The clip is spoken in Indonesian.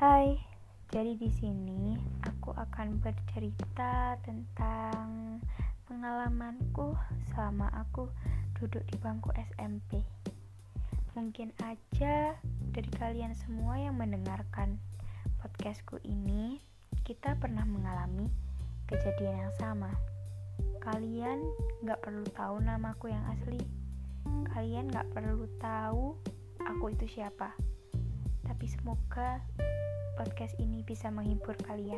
Hai, jadi di sini aku akan bercerita tentang pengalamanku selama aku duduk di bangku SMP. Mungkin aja dari kalian semua yang mendengarkan podcastku ini, kita pernah mengalami kejadian yang sama. Kalian gak perlu tahu namaku yang asli. Kalian gak perlu tahu aku itu siapa. Tapi semoga podcast ini bisa menghibur kalian.